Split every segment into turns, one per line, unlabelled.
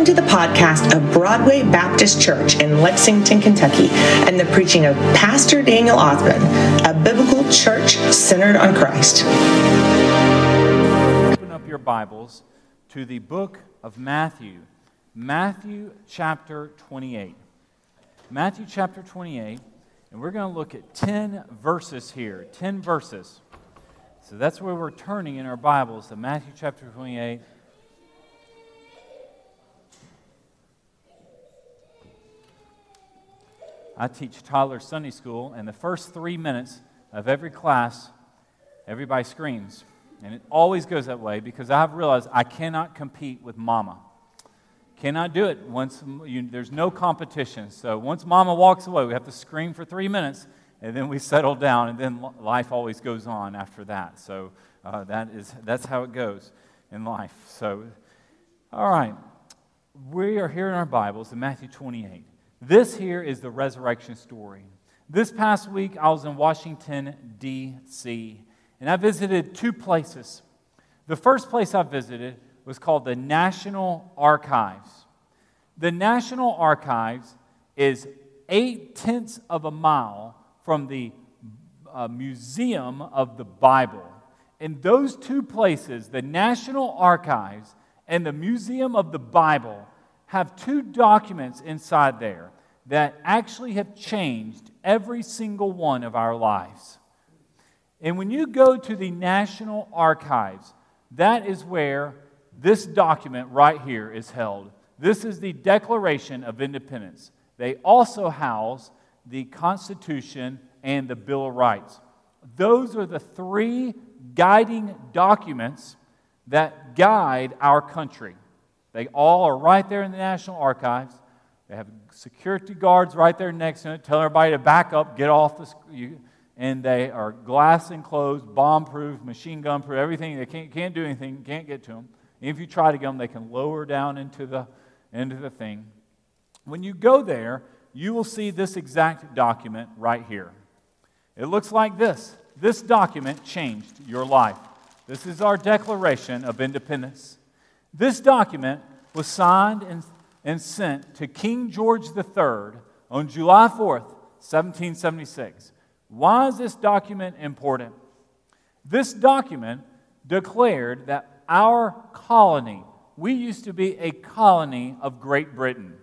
Welcome to the podcast of Broadway Baptist Church in Lexington, Kentucky, and the preaching of Pastor Daniel Ausbun, a biblical church centered on Christ.
Open up your Bibles to the book of Matthew, Matthew chapter 28. Matthew chapter 28, and we're going to look at 10 verses here. 10 verses. So that's where we're turning in our Bibles to Matthew chapter 28. I teach toddler Sunday school, and the first three minutes of every class, everybody screams. And it always goes that way because I've realized I cannot compete with mama. Cannot do it once you, there's no competition. So once mama walks away, we have to scream for three minutes, and then we settle down, and then life always goes on after that. So uh, that is, that's how it goes in life. So, all right. We are here in our Bibles in Matthew 28. This here is the resurrection story. This past week, I was in Washington, D.C., and I visited two places. The first place I visited was called the National Archives. The National Archives is eight tenths of a mile from the uh, Museum of the Bible. In those two places, the National Archives and the Museum of the Bible, have two documents inside there that actually have changed every single one of our lives. And when you go to the National Archives, that is where this document right here is held. This is the Declaration of Independence. They also house the Constitution and the Bill of Rights. Those are the three guiding documents that guide our country. They all are right there in the National Archives. They have security guards right there next to it, tell everybody to back up, get off the. You, and they are glass enclosed, bomb proof, machine gun proof, everything. They can't, can't do anything, can't get to them. And if you try to get them, they can lower down into the, into the thing. When you go there, you will see this exact document right here. It looks like this. This document changed your life. This is our Declaration of Independence. This document was signed and, and sent to King George III on July 4th, 1776. Why is this document important? This document declared that our colony, we used to be a colony of Great Britain.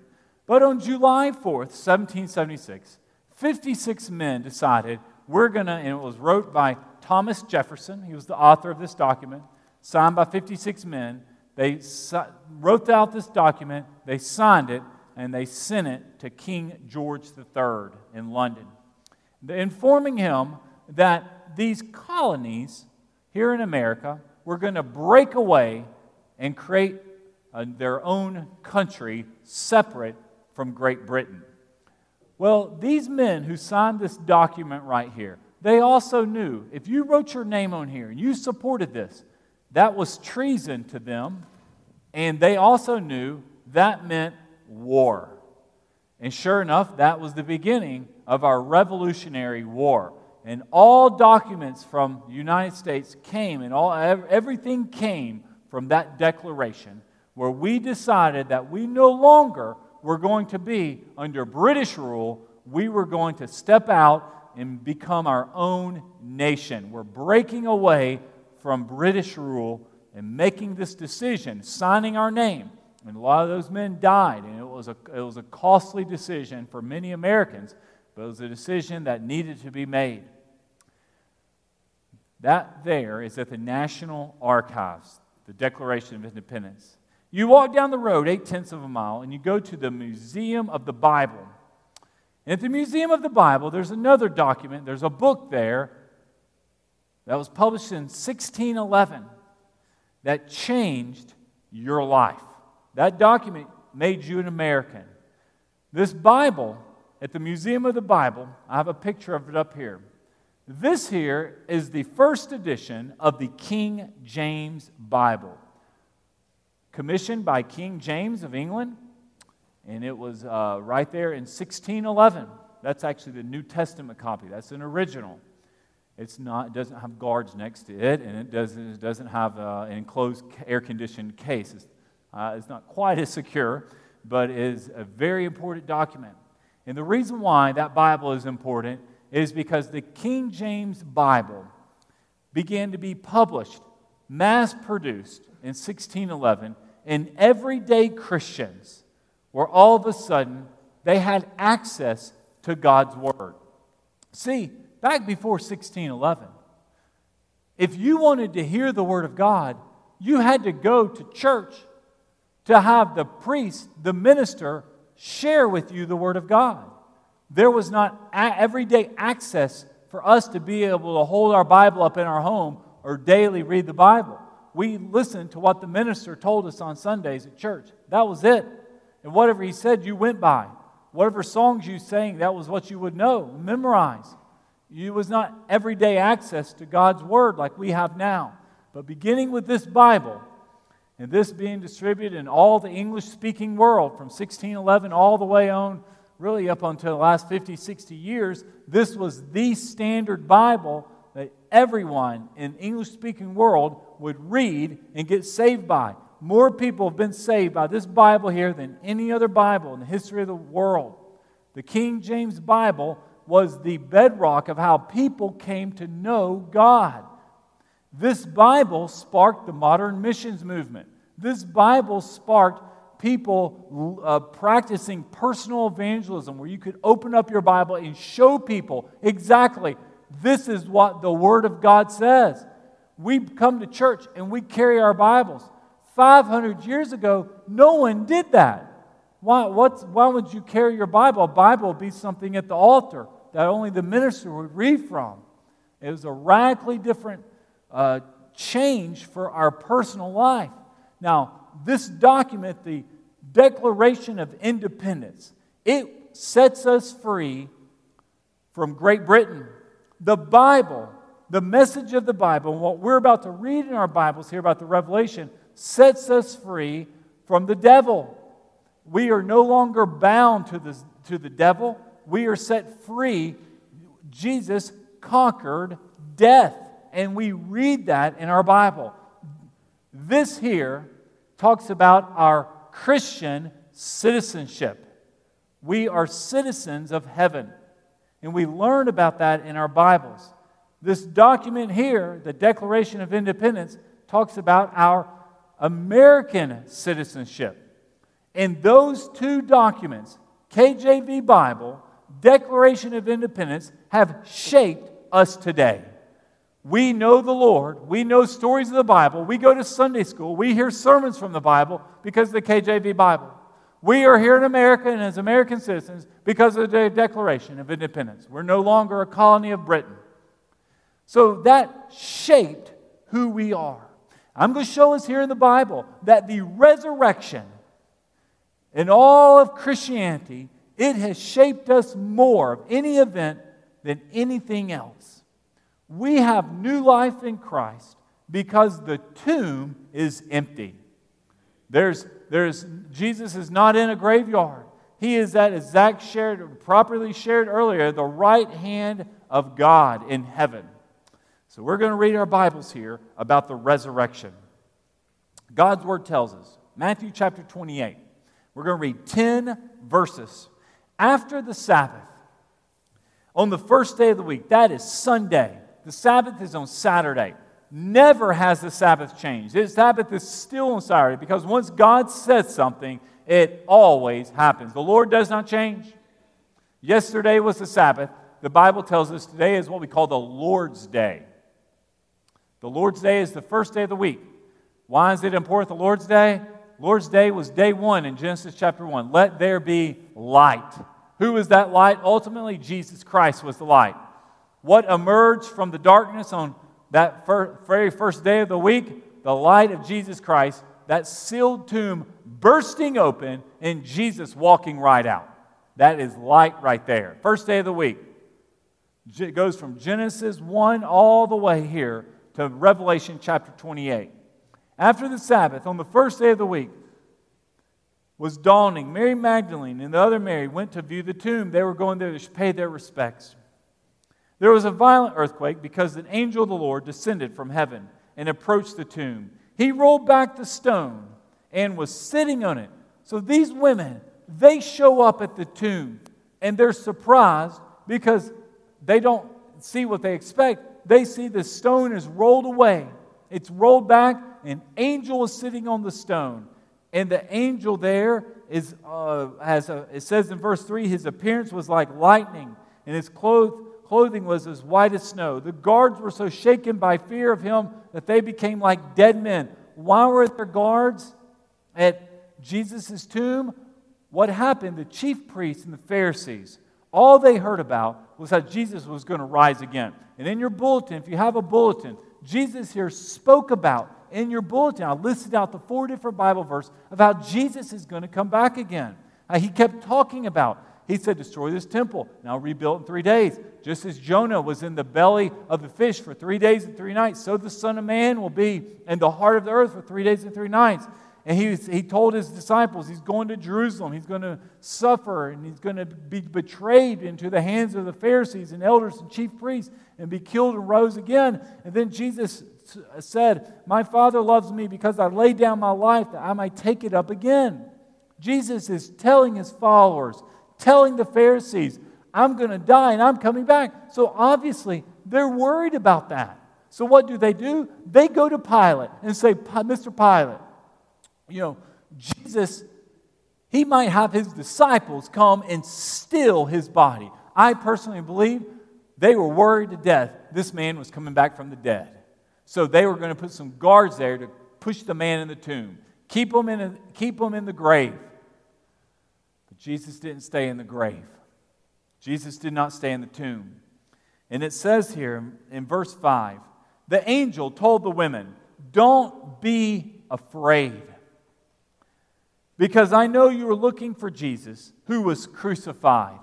But on July 4th, 1776, 56 men decided we're going to, and it was wrote by Thomas Jefferson, he was the author of this document, signed by 56 men, they wrote out this document, they signed it, and they sent it to King George III in London, informing him that these colonies here in America were going to break away and create their own country separate from Great Britain. Well, these men who signed this document right here, they also knew if you wrote your name on here and you supported this, that was treason to them, and they also knew that meant war. And sure enough, that was the beginning of our Revolutionary War. And all documents from the United States came, and all, everything came from that declaration where we decided that we no longer were going to be under British rule. We were going to step out and become our own nation. We're breaking away from British rule and making this decision, signing our name. And a lot of those men died, and it was a, it was a costly decision for many Americans, but it was a decision that needed to be made. That there is at the National Archives, the Declaration of Independence. You walk down the road eight tenths of a mile, and you go to the Museum of the Bible. And at the Museum of the Bible, there's another document, there's a book there that was published in 1611 that changed your life. That document made you an American. This Bible, at the Museum of the Bible, I have a picture of it up here. This here is the first edition of the King James Bible, commissioned by King James of England, and it was uh, right there in 1611. That's actually the New Testament copy, that's an original. It's not, it doesn't have guards next to it, and it doesn't, it doesn't have uh, an enclosed air conditioned case. It's, Uh, it's not quite as secure, but is a very important document. And the reason why that Bible is important is because the King James Bible began to be published, mass produced in 1611, and everyday Christians were all of a sudden, they had access to God's Word. See, back before 1611, if you wanted to hear the Word of God, you had to go to church to have the priest, the minister, share with you the Word of God. There was not everyday access for us to be able to hold our Bible up in our home or daily read the Bible. We listened to what the minister told us on Sundays at church. That was it. And whatever he said, you went by. Whatever songs you sang, that was what you would know, memorize. It was not everyday access to God's Word like we have now. But beginning with this Bible, and this being distributed in all the English speaking world from 1611 all the way on, really up until the last 50, 60 years, this was the standard Bible that everyone in English speaking world would read and get saved by. More people have been saved by this Bible here than any other Bible in the history of the world. The King James Bible was the bedrock of how people came to know God. This Bible sparked the modern missions movement. This Bible sparked people uh, practicing personal evangelism where you could open up your Bible and show people exactly this is what the Word of God says. We come to church and we carry our Bibles. 500 years ago, no one did that. Why, why would you carry your Bible? A Bible would be something at the altar that only the minister would read from. It was a radically different uh, change for our personal life. Now, this document, the Declaration of Independence, it sets us free from Great Britain. The Bible, the message of the Bible, and what we're about to read in our Bibles here about the Revelation, sets us free from the devil. We are no longer bound to the, to the devil we are set free. Jesus conquered death. And we read that in our Bible. This here talks about our Christian citizenship. We are citizens of heaven. And we learn about that in our Bibles. This document here, the Declaration of Independence, talks about our American citizenship. And those two documents, KJV Bible Declaration of Independence have shaped us today. We know the Lord. We know stories of the Bible. We go to Sunday school. We hear sermons from the Bible because of the KJV Bible. We are here in America and as American citizens because of the Declaration of Independence. We're no longer a colony of Britain. So that shaped who we are. I'm going to show us here in the Bible that the resurrection in all of Christianity it has shaped us more of any event than anything else. We have new life in Christ because the tomb is empty. There's, there's, Jesus is not in a graveyard. He is at, as Zach shared, properly shared earlier, the right hand of God in heaven. So we're going to read our Bibles here about the resurrection. God's word tells us, Matthew chapter 28. We're going to read 10 verses after the Sabbath, on the first day of the week, that is Sunday. The Sabbath is on Saturday. Never has the Sabbath changed. The Sabbath is still on Saturday because once God says something, it always happens. The Lord does not change. Yesterday was the Sabbath. The Bible tells us today is what we call the Lord's Day. The Lord's Day is the first day of the week. Why is it important, the Lord's Day? Lord's Day was day one in Genesis chapter 1. Let there be light. Who is that light? Ultimately, Jesus Christ was the light. What emerged from the darkness on that very first day of the week? The light of Jesus Christ, that sealed tomb bursting open, and Jesus walking right out. That is light right there. First day of the week. It goes from Genesis 1 all the way here to Revelation chapter 28. After the Sabbath, on the first day of the week, was dawning. Mary Magdalene and the other Mary went to view the tomb. They were going there to pay their respects. There was a violent earthquake because an angel of the Lord descended from heaven and approached the tomb. He rolled back the stone and was sitting on it. So these women, they show up at the tomb and they're surprised because they don't see what they expect. They see the stone is rolled away. It's rolled back, an angel is sitting on the stone. And the angel there is, uh, has a, it says in verse 3, his appearance was like lightning, and his clothes, clothing was as white as snow. The guards were so shaken by fear of him that they became like dead men. Why were there guards at Jesus' tomb? What happened? The chief priests and the Pharisees, all they heard about was that Jesus was going to rise again. And in your bulletin, if you have a bulletin, Jesus here spoke about in your bulletin. I listed out the four different Bible verses of how Jesus is going to come back again. He kept talking about. He said, Destroy this temple, and I'll rebuild in three days. Just as Jonah was in the belly of the fish for three days and three nights, so the Son of Man will be in the heart of the earth for three days and three nights. And he, he told his disciples he's going to Jerusalem. He's going to suffer and he's going to be betrayed into the hands of the Pharisees and elders and chief priests and be killed and rose again. And then Jesus said, My Father loves me because I laid down my life that I might take it up again. Jesus is telling his followers, telling the Pharisees, I'm going to die and I'm coming back. So obviously, they're worried about that. So what do they do? They go to Pilate and say, Mr. Pilate, you know, Jesus, he might have his disciples come and steal his body. I personally believe they were worried to death this man was coming back from the dead. So they were going to put some guards there to push the man in the tomb, keep him in, a, keep him in the grave. But Jesus didn't stay in the grave. Jesus did not stay in the tomb. And it says here in verse 5 the angel told the women, Don't be afraid. Because I know you are looking for Jesus who was crucified.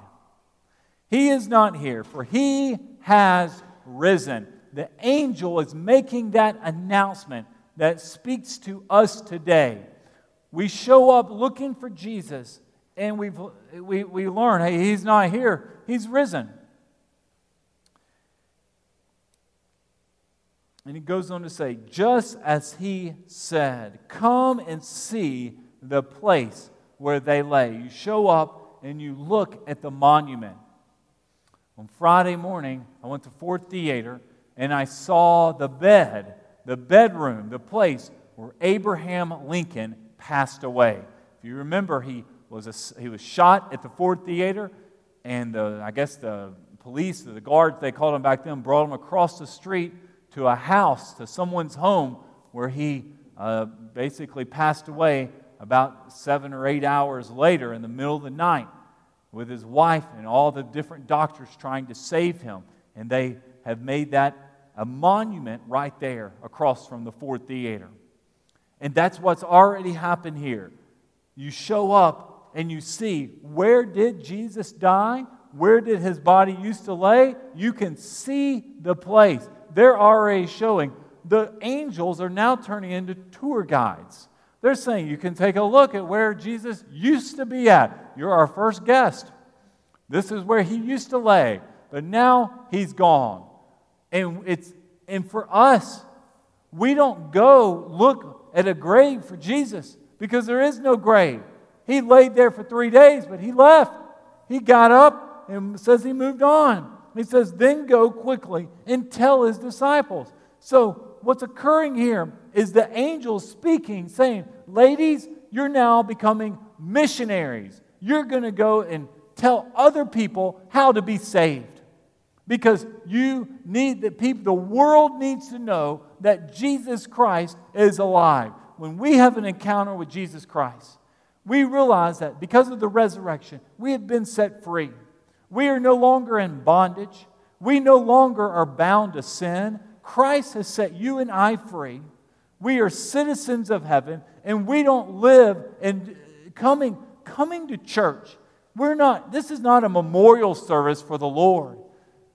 He is not here, for he has risen. The angel is making that announcement that speaks to us today. We show up looking for Jesus, and we we, we learn hey, he's not here, he's risen. And he goes on to say, just as he said, come and see the place where they lay. You show up and you look at the monument. On Friday morning, I went to Ford Theater and I saw the bed, the bedroom, the place where Abraham Lincoln passed away. If you remember, he was, a, he was shot at the Ford Theater, and the, I guess the police, the guards, they called him back then, brought him across the street to a house, to someone's home, where he uh, basically passed away about seven or eight hours later in the middle of the night with his wife and all the different doctors trying to save him. And they have made that a monument right there across from the Ford Theater. And that's what's already happened here. You show up and you see where did Jesus die? Where did his body used to lay? You can see the place. They're already showing. The angels are now turning into tour guides. They're saying you can take a look at where Jesus used to be at. You're our first guest. This is where he used to lay, but now he's gone. And it's and for us, we don't go look at a grave for Jesus because there is no grave. He laid there for 3 days, but he left. He got up and says he moved on. He says, "Then go quickly and tell his disciples." So what's occurring here is the angel speaking, saying, Ladies, you're now becoming missionaries. You're going to go and tell other people how to be saved. Because you need the people, the world needs to know that Jesus Christ is alive. When we have an encounter with Jesus Christ, we realize that because of the resurrection, we have been set free. We are no longer in bondage. We no longer are bound to sin. Christ has set you and I free. We are citizens of heaven, and we don't live in coming, coming to church. We're not, this is not a memorial service for the Lord.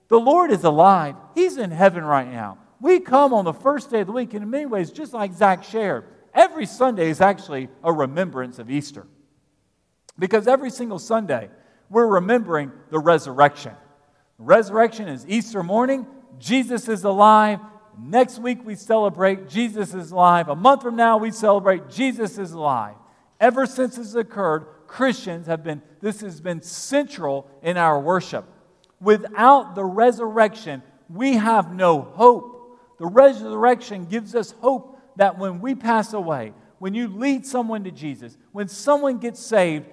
The Lord is alive. He's in heaven right now. We come on the first day of the week, and in many ways, just like Zach shared, every Sunday is actually a remembrance of Easter. Because every single Sunday, we're remembering the resurrection. Resurrection is Easter morning, Jesus is alive, Next week, we celebrate Jesus is alive. A month from now, we celebrate Jesus is alive. Ever since this occurred, Christians have been, this has been central in our worship. Without the resurrection, we have no hope. The resurrection gives us hope that when we pass away, when you lead someone to Jesus, when someone gets saved,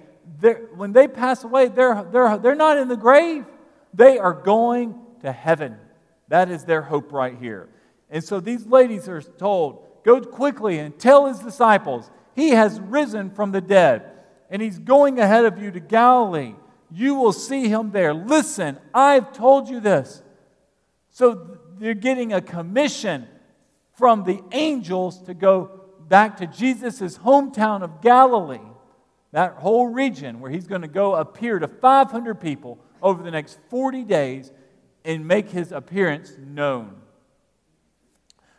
when they pass away, they're, they're, they're not in the grave. They are going to heaven. That is their hope right here. And so these ladies are told, Go quickly and tell his disciples, He has risen from the dead, and He's going ahead of you to Galilee. You will see Him there. Listen, I've told you this. So they're getting a commission from the angels to go back to Jesus' hometown of Galilee, that whole region where he's going to go appear to 500 people over the next 40 days and make his appearance known.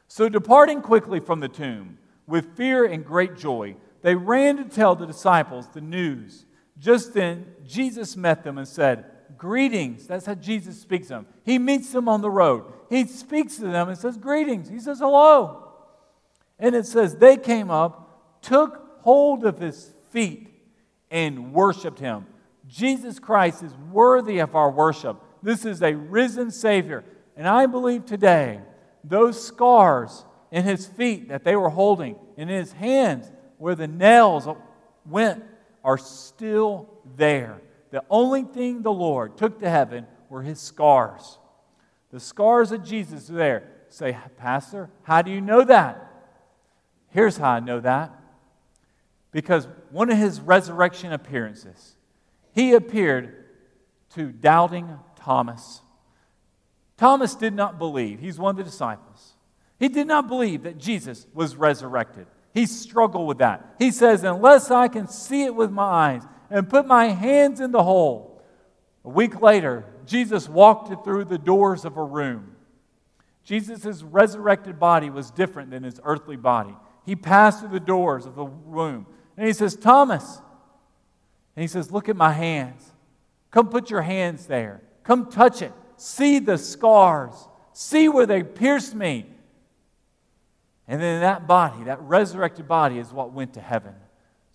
So, departing quickly from the tomb, with fear and great joy, they ran to tell the disciples the news. Just then, Jesus met them and said, Greetings. That's how Jesus speaks to them. He meets them on the road. He speaks to them and says, Greetings. He says, Hello. And it says, They came up, took hold of his feet, and worshiped him. Jesus Christ is worthy of our worship. This is a risen Savior. And I believe today those scars in his feet that they were holding, in his hands where the nails went, are still there. The only thing the Lord took to heaven were his scars. The scars of Jesus are there. Say, Pastor, how do you know that? Here's how I know that. Because one of his resurrection appearances, he appeared to doubting Thomas. Thomas did not believe. He's one of the disciples. He did not believe that Jesus was resurrected. He struggled with that. He says, Unless I can see it with my eyes and put my hands in the hole. A week later, Jesus walked through the doors of a room. Jesus' resurrected body was different than his earthly body. He passed through the doors of the room. And he says, Thomas. And he says, Look at my hands. Come put your hands there. Come touch it see the scars, see where they pierced me. And then that body, that resurrected body, is what went to heaven.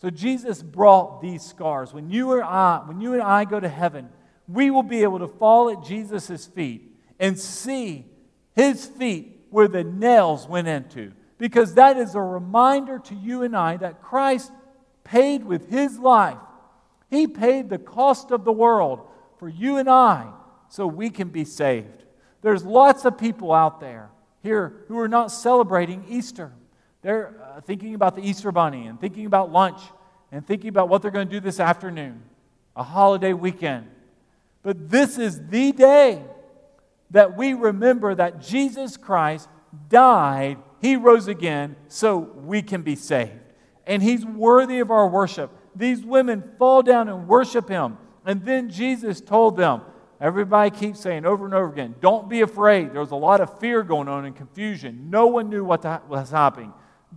So Jesus brought these scars. When you, or I, when you and I go to heaven, we will be able to fall at Jesus' feet and see his feet where the nails went into. Because that is a reminder to you and I that Christ paid with his life. He paid the cost of the world for you and I so we can be saved. There's lots of people out there here who are not celebrating Easter. They're uh, thinking about the Easter bunny and thinking about lunch and thinking about what they're going to do this afternoon, a holiday weekend. But this is the day that we remember that Jesus Christ died, He rose again, so we can be saved. And He's worthy of our worship. These women fall down and worship Him. And then Jesus told them, Everybody keeps saying over and over again, don't be afraid. There was a lot of fear going on and confusion. No one knew what was happening.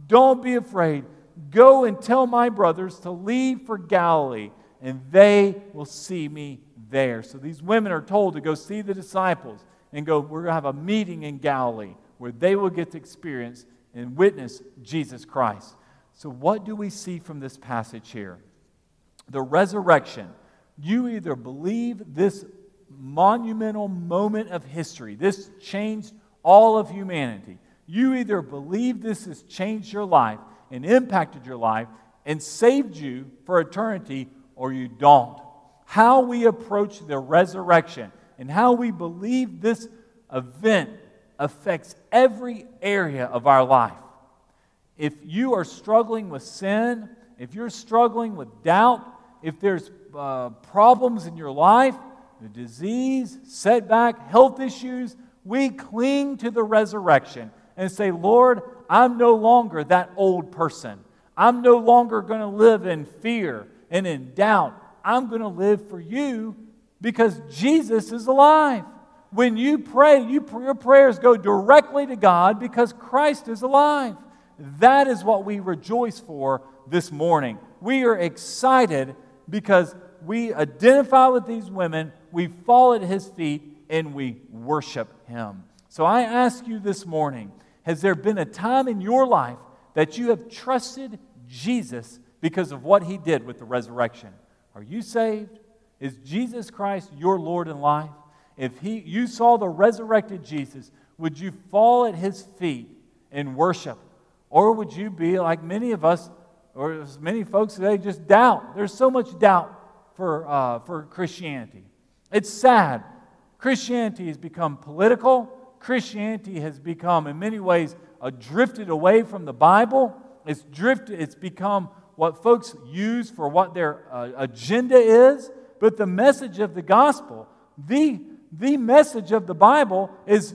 Don't be afraid. Go and tell my brothers to leave for Galilee, and they will see me there. So these women are told to go see the disciples and go, we're going to have a meeting in Galilee where they will get to experience and witness Jesus Christ. So, what do we see from this passage here? The resurrection. You either believe this monumental moment of history. This changed all of humanity. You either believe this has changed your life and impacted your life and saved you for eternity, or you don't. How we approach the resurrection and how we believe this event affects every area of our life. If you are struggling with sin, if you're struggling with doubt, if there's uh, problems in your life, the disease, setback, health issues, we cling to the resurrection and say, Lord, I'm no longer that old person. I'm no longer going to live in fear and in doubt. I'm going to live for you because Jesus is alive. When you pray, you, your prayers go directly to God because Christ is alive. That is what we rejoice for this morning. We are excited because we identify with these women we fall at his feet and we worship him. So I ask you this morning has there been a time in your life that you have trusted Jesus because of what he did with the resurrection? Are you saved? Is Jesus Christ your Lord in life? If he, you saw the resurrected Jesus, would you fall at his feet and worship? Or would you be like many of us, or as many folks today, just doubt? There's so much doubt for, uh, for Christianity. It's sad. Christianity has become political. Christianity has become, in many ways, drifted away from the Bible. It's drifted, it's become what folks use for what their uh, agenda is. But the message of the gospel, the, the message of the Bible is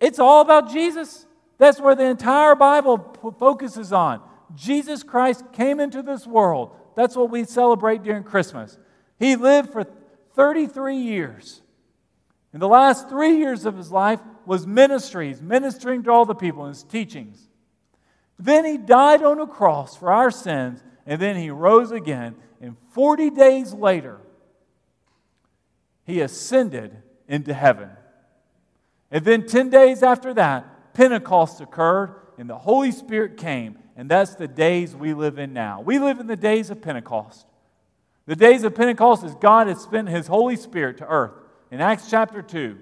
it's all about Jesus. That's where the entire Bible p- focuses on. Jesus Christ came into this world. That's what we celebrate during Christmas. He lived for 33 years. In the last three years of his life was ministries, ministering to all the people and his teachings. Then he died on a cross for our sins, and then he rose again. And 40 days later, he ascended into heaven. And then 10 days after that, Pentecost occurred, and the Holy Spirit came. And that's the days we live in now. We live in the days of Pentecost. The days of Pentecost is God has sent his Holy Spirit to earth in Acts chapter 2.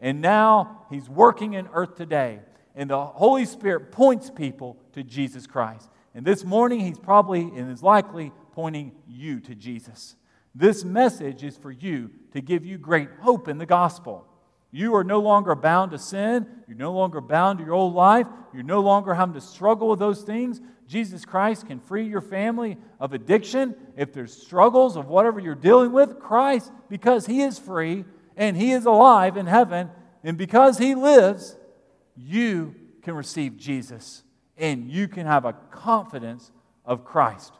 And now he's working in earth today. And the Holy Spirit points people to Jesus Christ. And this morning, he's probably and is likely pointing you to Jesus. This message is for you to give you great hope in the gospel. You are no longer bound to sin. You're no longer bound to your old life. You're no longer having to struggle with those things. Jesus Christ can free your family of addiction. If there's struggles of whatever you're dealing with, Christ, because He is free and He is alive in heaven, and because He lives, you can receive Jesus and you can have a confidence of Christ.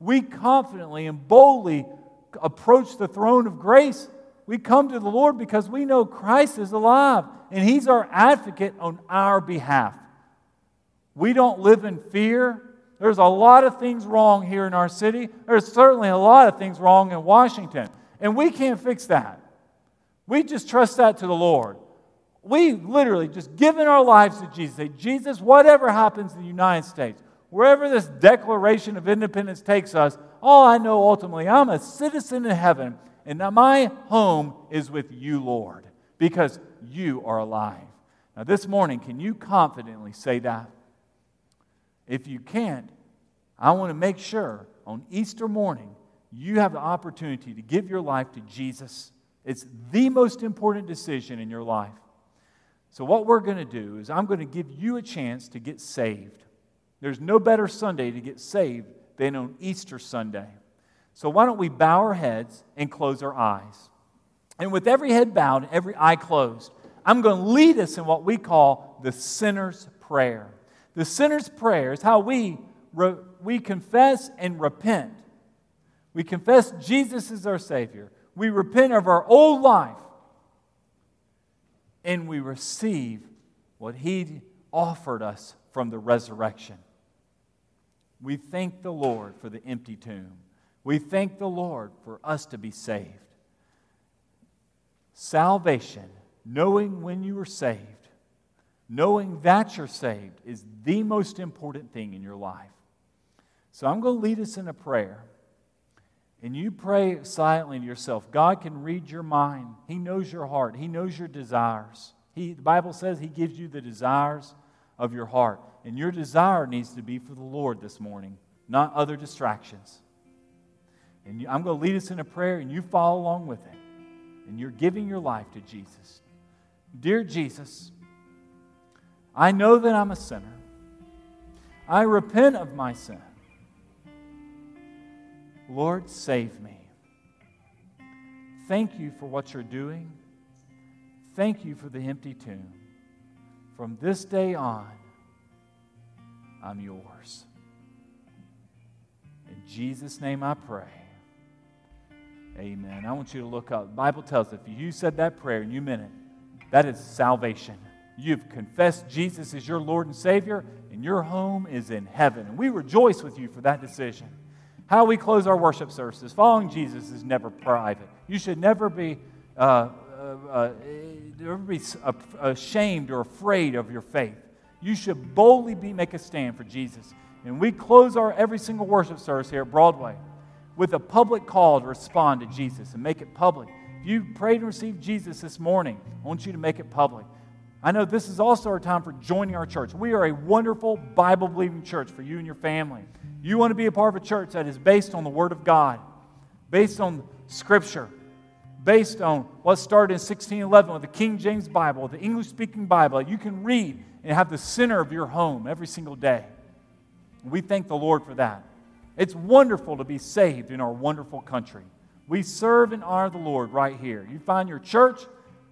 We confidently and boldly approach the throne of grace we come to the Lord because we know Christ is alive and He's our advocate on our behalf. We don't live in fear. There's a lot of things wrong here in our city. There's certainly a lot of things wrong in Washington. And we can't fix that. We just trust that to the Lord. We literally just given our lives to Jesus. Say, Jesus, whatever happens in the United States, wherever this Declaration of Independence takes us, all I know ultimately, I'm a citizen in heaven and now my home is with you, Lord, because you are alive. Now, this morning, can you confidently say that? If you can't, I want to make sure on Easter morning you have the opportunity to give your life to Jesus. It's the most important decision in your life. So, what we're going to do is, I'm going to give you a chance to get saved. There's no better Sunday to get saved than on Easter Sunday. So why don't we bow our heads and close our eyes? And with every head bowed and every eye closed, I'm going to lead us in what we call the sinner's prayer. The sinner's prayer is how we, re- we confess and repent. We confess Jesus is our Savior. We repent of our old life. And we receive what He offered us from the resurrection. We thank the Lord for the empty tomb. We thank the Lord for us to be saved. Salvation, knowing when you are saved, knowing that you're saved, is the most important thing in your life. So I'm going to lead us in a prayer. And you pray silently to yourself. God can read your mind. He knows your heart. He knows your desires. He, the Bible says He gives you the desires of your heart. And your desire needs to be for the Lord this morning, not other distractions. And I'm going to lead us in a prayer, and you follow along with it. And you're giving your life to Jesus. Dear Jesus, I know that I'm a sinner. I repent of my sin. Lord, save me. Thank you for what you're doing. Thank you for the empty tomb. From this day on, I'm yours. In Jesus' name I pray. Amen. I want you to look up. The Bible tells if you said that prayer and you meant it, that is salvation. You've confessed Jesus is your Lord and Savior, and your home is in heaven. And we rejoice with you for that decision. How we close our worship services, following Jesus is never private. You should never be uh, uh, uh, be ashamed or afraid of your faith. You should boldly be, make a stand for Jesus. And we close our every single worship service here at Broadway with a public call to respond to Jesus and make it public. If you prayed and received Jesus this morning, I want you to make it public. I know this is also our time for joining our church. We are a wonderful Bible believing church for you and your family. You want to be a part of a church that is based on the Word of God, based on Scripture, based on what started in 1611 with the King James Bible, the English speaking Bible. You can read and have the center of your home every single day. We thank the Lord for that. It's wonderful to be saved in our wonderful country. We serve and honor the Lord right here. You find your church,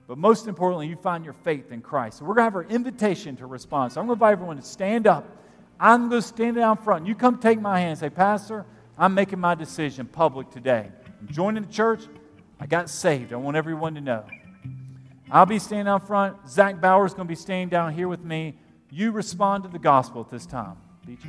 but most importantly, you find your faith in Christ. So we're going to have our invitation to respond. So I'm going to invite everyone to stand up. I'm going to stand down front. You come take my hand and say, Pastor, I'm making my decision public today. I'm joining the church. I got saved. I want everyone to know. I'll be standing out front. Zach Bauer is going to be standing down here with me. You respond to the gospel at this time. Beecher.